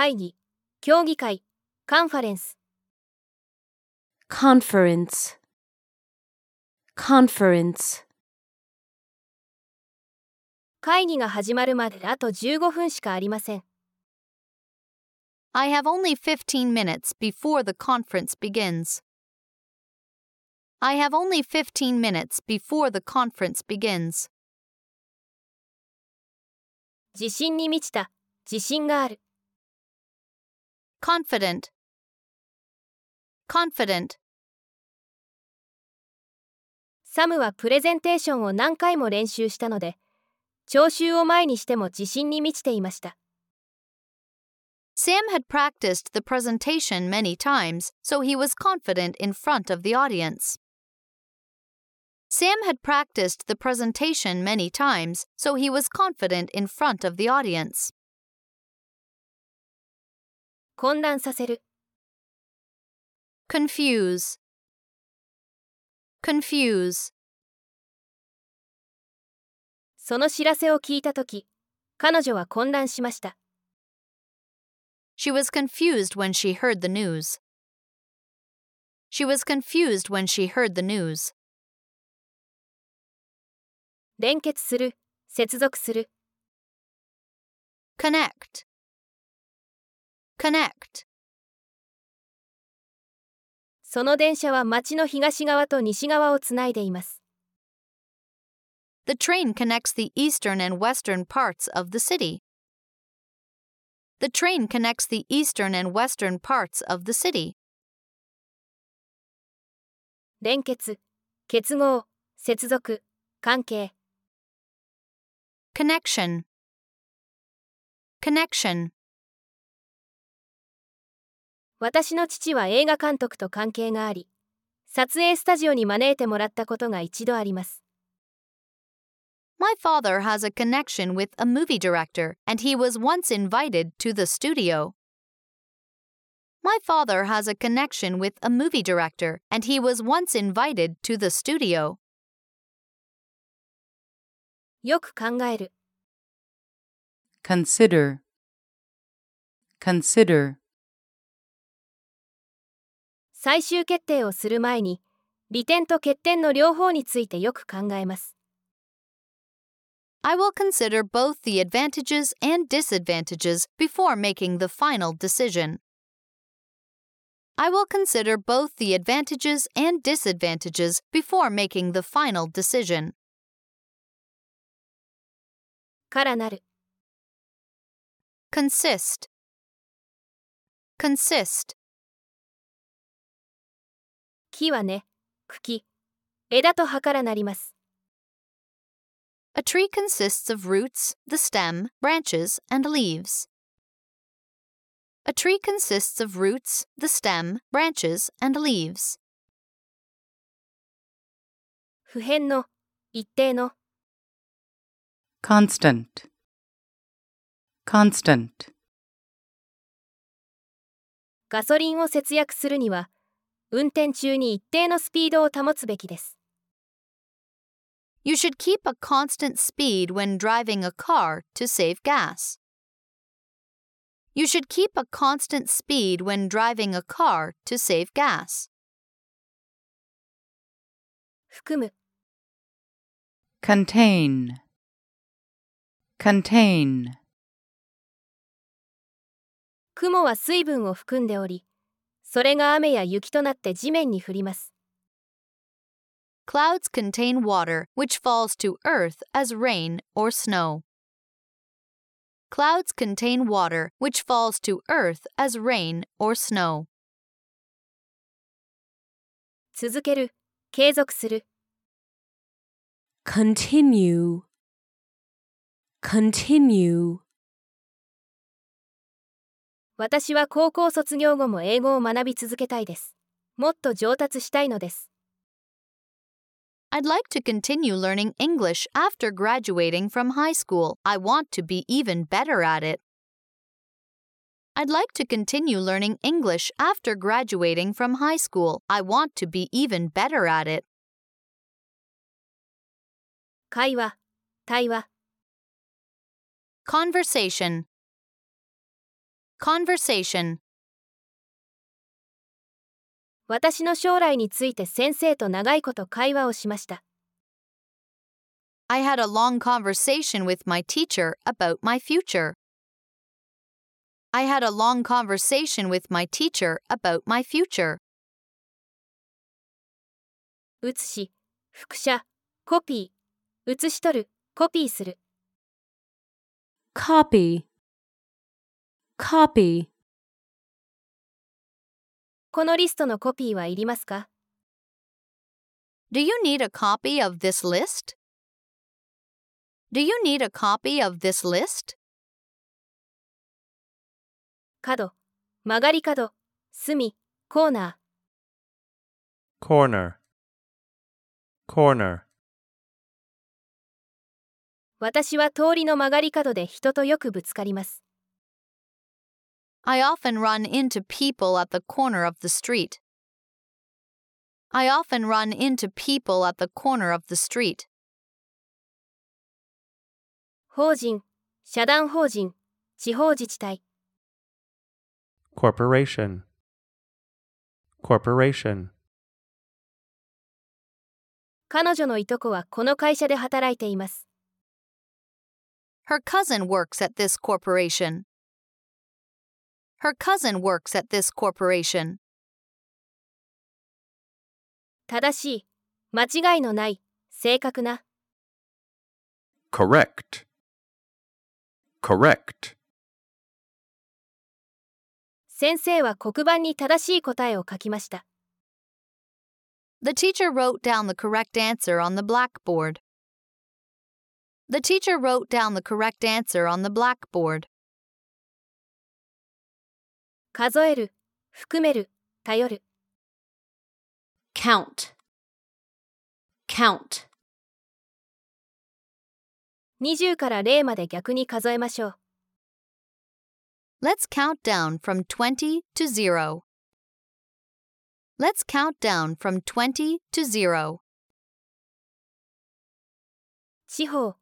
会議、協議会、カンファレンス。conference, conference, 会議が始まるまであと15分しかありません。I have only 15 minutes before the conference begins. I have only 15 minutes before the conference begins. 自信に満ちた、自信がある。Confident. Confident. サムはプレゼンテーションを何回も練習したので、聴衆を前にしても自信に満ちていました。 Sam had practiced the presentation many times, so he was confident in front of the audience. Sam had practiced the presentation many times, so he was confident in front of the audience. 混乱させる。Confuse. Confuse. その知らせを聞いたとき、彼女は混乱しました。She was confused when she heard the news. She was confused when she heard the news. 連結する、接続する。Connect. Connect. その電車は街の東側と西側をつないでいます。The train connects the eastern and western parts of the city. The train connects the eastern and western parts of the city. 連結、結合、接続、関係。Connection. Connection. 私の父は映画監督と関係があり、撮影スタジオに招いてもらったことが一度あります。My father has a connection with a movie director, and he was once invited to the studio. My father has a connection with a movie director, and he was once invited to the studio. よく考える。consider, consider, 最終決定をする前に、利点と欠点の両方についてよく考えます。I will consider both the advantages and disadvantages before making the final decision. I will consider both the advantages and disadvantages before making the final decision. からなる。Consist. Consist. 木は根、茎、枝と葉からなります。A tree consists of roots, the stem, branches, and leaves. A tree consists of roots, the stem, branches, and leaves. 普遍の、一定の、constant, constant, ガソリンを節約するには、運転中に一定のスピードを保つべきです。You should keep a constant speed when driving a car to save gas. You should keep a constant speed when driving a car to save gas. 含む、contain, contain, 雲は水分を含んでおり、それが雨や雪となって地面に降ります。Clouds contain water which falls to earth as rain or snow. Clouds contain water which falls to earth as rain or snow. 続ける、継続する、continue, continue, 私は高校卒業後も英語を学び続けたいです。もっと上達したいのです。I'd like to continue learning English after graduating from high school. I want to be even better at it. I'd like to continue learning English after graduating from high school. I want to be even better at it. 会話、対話、Conversation. Conversation. 私の将来について先生と長いこと会話をしました。I had a long conversation with my teacher about my future. I had a long conversation with my teacher about my future. 写し、複写、コピー、写し取る、コピーする。copy, copy, このリストのコピーはいりますか Do you need a copy of this list? Do you need a copy of this list? 角、曲がり角、隅、コーナー。corner, corner. 私は通りの曲がり角で人とよくぶつかります。I often run into people at the corner of the street. I often run into people at the corner of the street. 法人、社団法人、地方自治体。 corporation, corporation. 彼女のいとこはこの会社で働いています。 Her cousin works at this corporation. Her cousin works at this corporation. 正しい、間違いのない、正確な。correct, correct, 先生は黒板に正しい答えを書きました。The teacher wrote down the correct answer on the blackboard. The teacher wrote down the correct answer on the blackboard. 数える、含める、頼る。count, count, 20から0まで逆に数えましょう。Let's count down from 20 to 0. Let's count down from 20 to 0. 地方、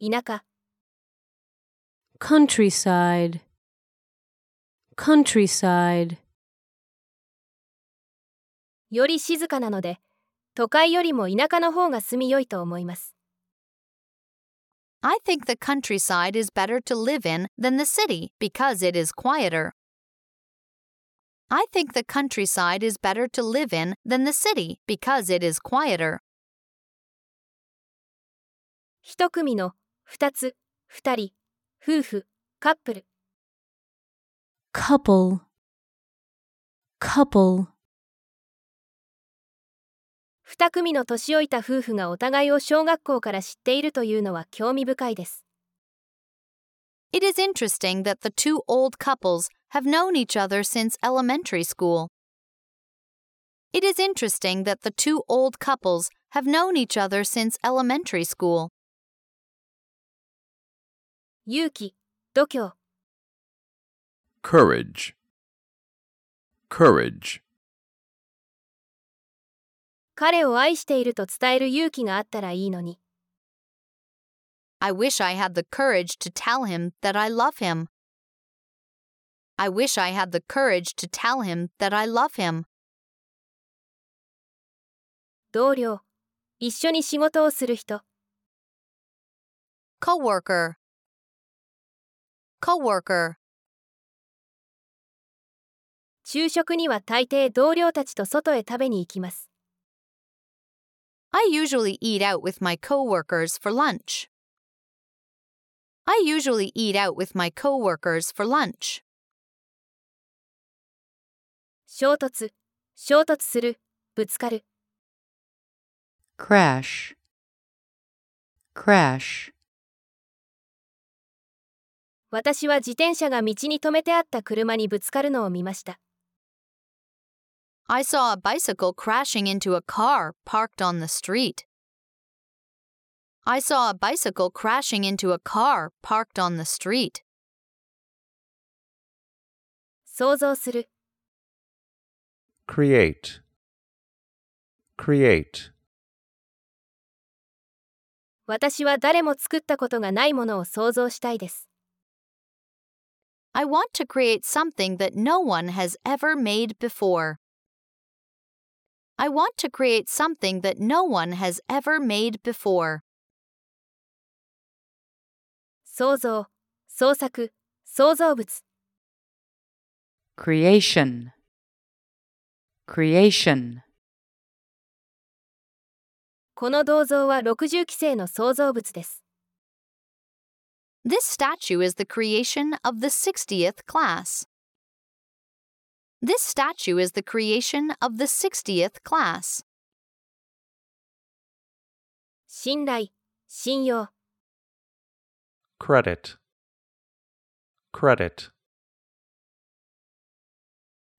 田舎、countryside, countryside, より静かなので、都会よりも田舎の方が住みよいと思います。I think the countryside is better to live in than the city because it is quieter. I think the countryside is better to live in than the city because it is quieter. 一組の、二つ、二人、夫婦、カップル。Couple, couple, 二組の年老いた夫婦がお互いを小学校から知っているというのは興味深いです。It is interesting that the two old couples have known each other since elementary school. It is interesting that the two old couples have known each other since elementary school. 勇気、度胸、courage, courage, 彼を愛していると伝える勇気があったらいいのに。 I wish I had the courage to tell him that I love him. I wish I had the courage to tell him that I love him. 同僚、一緒に仕事をする人、 Coworker. Coworker. 昼食には大抵同僚たちと外へ食べに行きます。I usually eat out with my coworkers for lunch. I usually eat out with my coworkers for lunch. 衝突、衝突する、ぶつかる。crash, crash, 私は自転車が道に止めてあった車にぶつかるのを見ました。I saw a bicycle crashing into a car parked on the street. I saw a bicycle crashing into a car parked on the street. 想像する、 create, create, 私は誰も作ったことがないものを想像したいです。 I want to create something that no one has ever made before. I want to create something that no one has ever made before. 創造、創作、創造物。 creation, creation, この銅像は60期生の創造物です。 This statue is the creation of the 60th class. This statue is the creation of the 60th class. 信頼、信用。 credit, credit,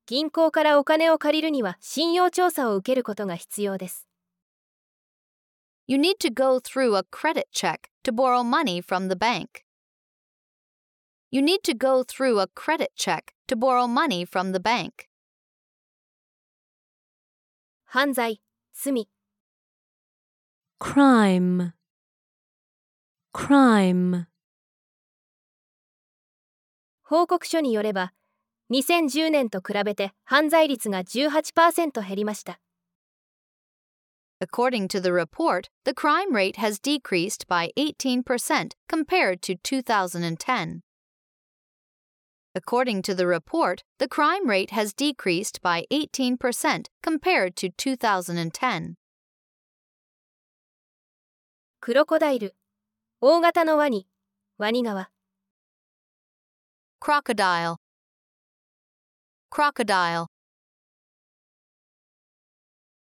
銀行からお金を借りるには信用調査を受けることが必要です。 You need to go through a credit check to borrow money from the bank. You need to go through a credit check to borrow money from the bank. 犯罪、罪。 crime, crime, 報告書によれば、2010年と比べて犯罪率が18%減りました。 According to the report, the crime rate has decreased by 18% compared to 2010. According to the report, the crime rate has decreased by 18% compared to 2010. クロコダイル。大型のワニ。ワニ川。Crocodile. Crocodile.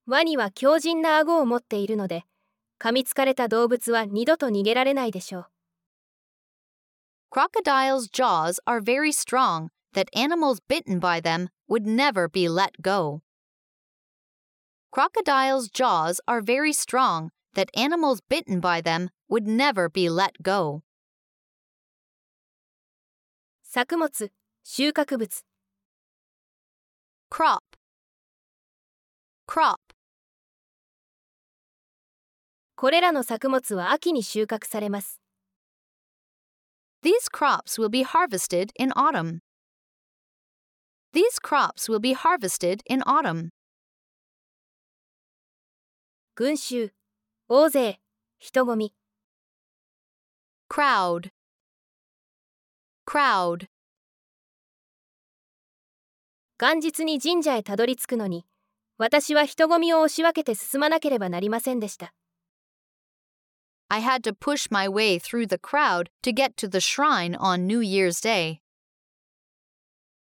ワニは強靭な顎を持っているので、噛みつかれた動物は二度と逃げられないでしょう。Crocodiles' jaws are very strong that animals bitten by them would never be let go. Crocodiles' jaws are very strong that animals bitten by them would never be let go. 作物、収穫物。 Crop. Crop. これらの作物は秋に収穫されます。 These crops will be harvested in autumn. These crops will be harvested in autumn. 群衆、大勢、人混み。Crowd. Crowd. 元日に神社へたどり着くのに、私は人混みを押し分けて進まなければなりませんでした。I had to push my way through the crowd to get to the shrine on New Year's Day.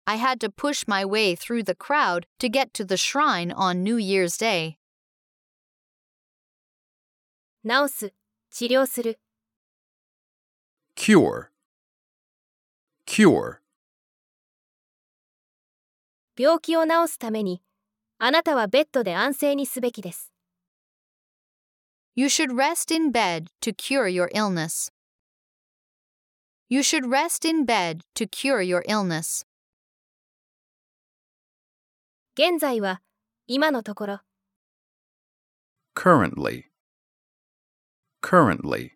I had to push my way through the crowd to get to the shrine on New Year's Day. 治す、治療する。 cure, cure, 病気を治すために、あなたはベッドで安静にすべきです。 You should rest in bed to cure your illness. You should rest in bed to cure your illness. 現在は、今のところ、 currently, currently,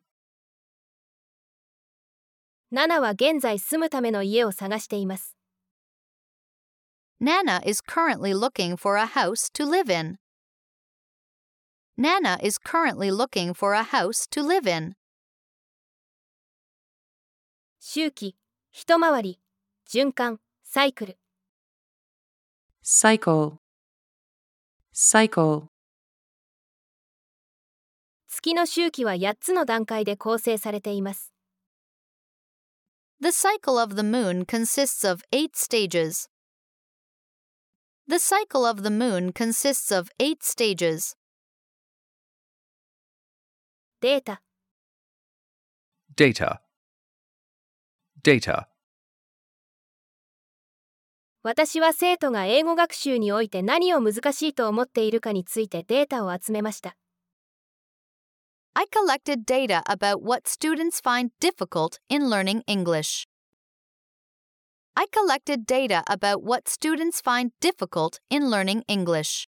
ナナは現在住むための家を探しています。 Nana is currently looking for a house to live in. Nana is currently looking for a house to live in. 周期、一回り、循環、サイクル。 cycle, cycle, 月の周期は8つの段階で構成されています。 The cycle of the moon consists of eight stages. The cycle of the moon consists of eight stages. データ、data, data, 私は生徒が英語学習において何を難しいと思っているかについてデータを集めました。I collected data about what students find difficult in learning English. I collected data about what students find difficult in learning English.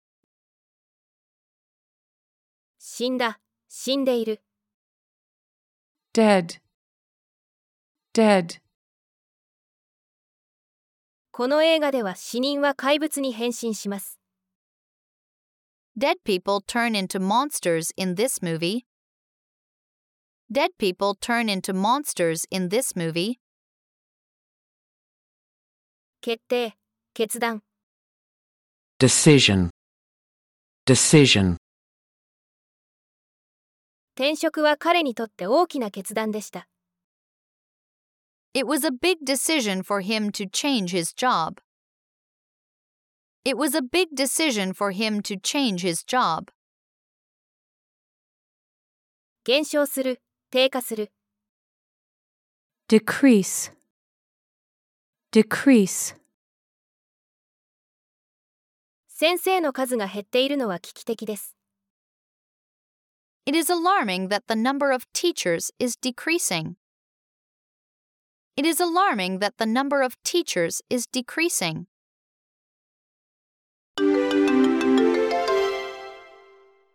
死んだ、死んでいる。dead, dead, この映画では死人は怪物に変身します。Dead people turn into monsters in this movie. Dead people turn into monsters in this movie. 決定、決断、decision, decision, 転職は彼にとって大きな決断でした。It was a big decision for him to change his job. It was a big decision for him to change his job. 減少する、低下する、decrease, decrease, 先生の数が減っているのは危機的です。It is alarming that the number of teachers is decreasing. It is alarming that the number of teachers is decreasing.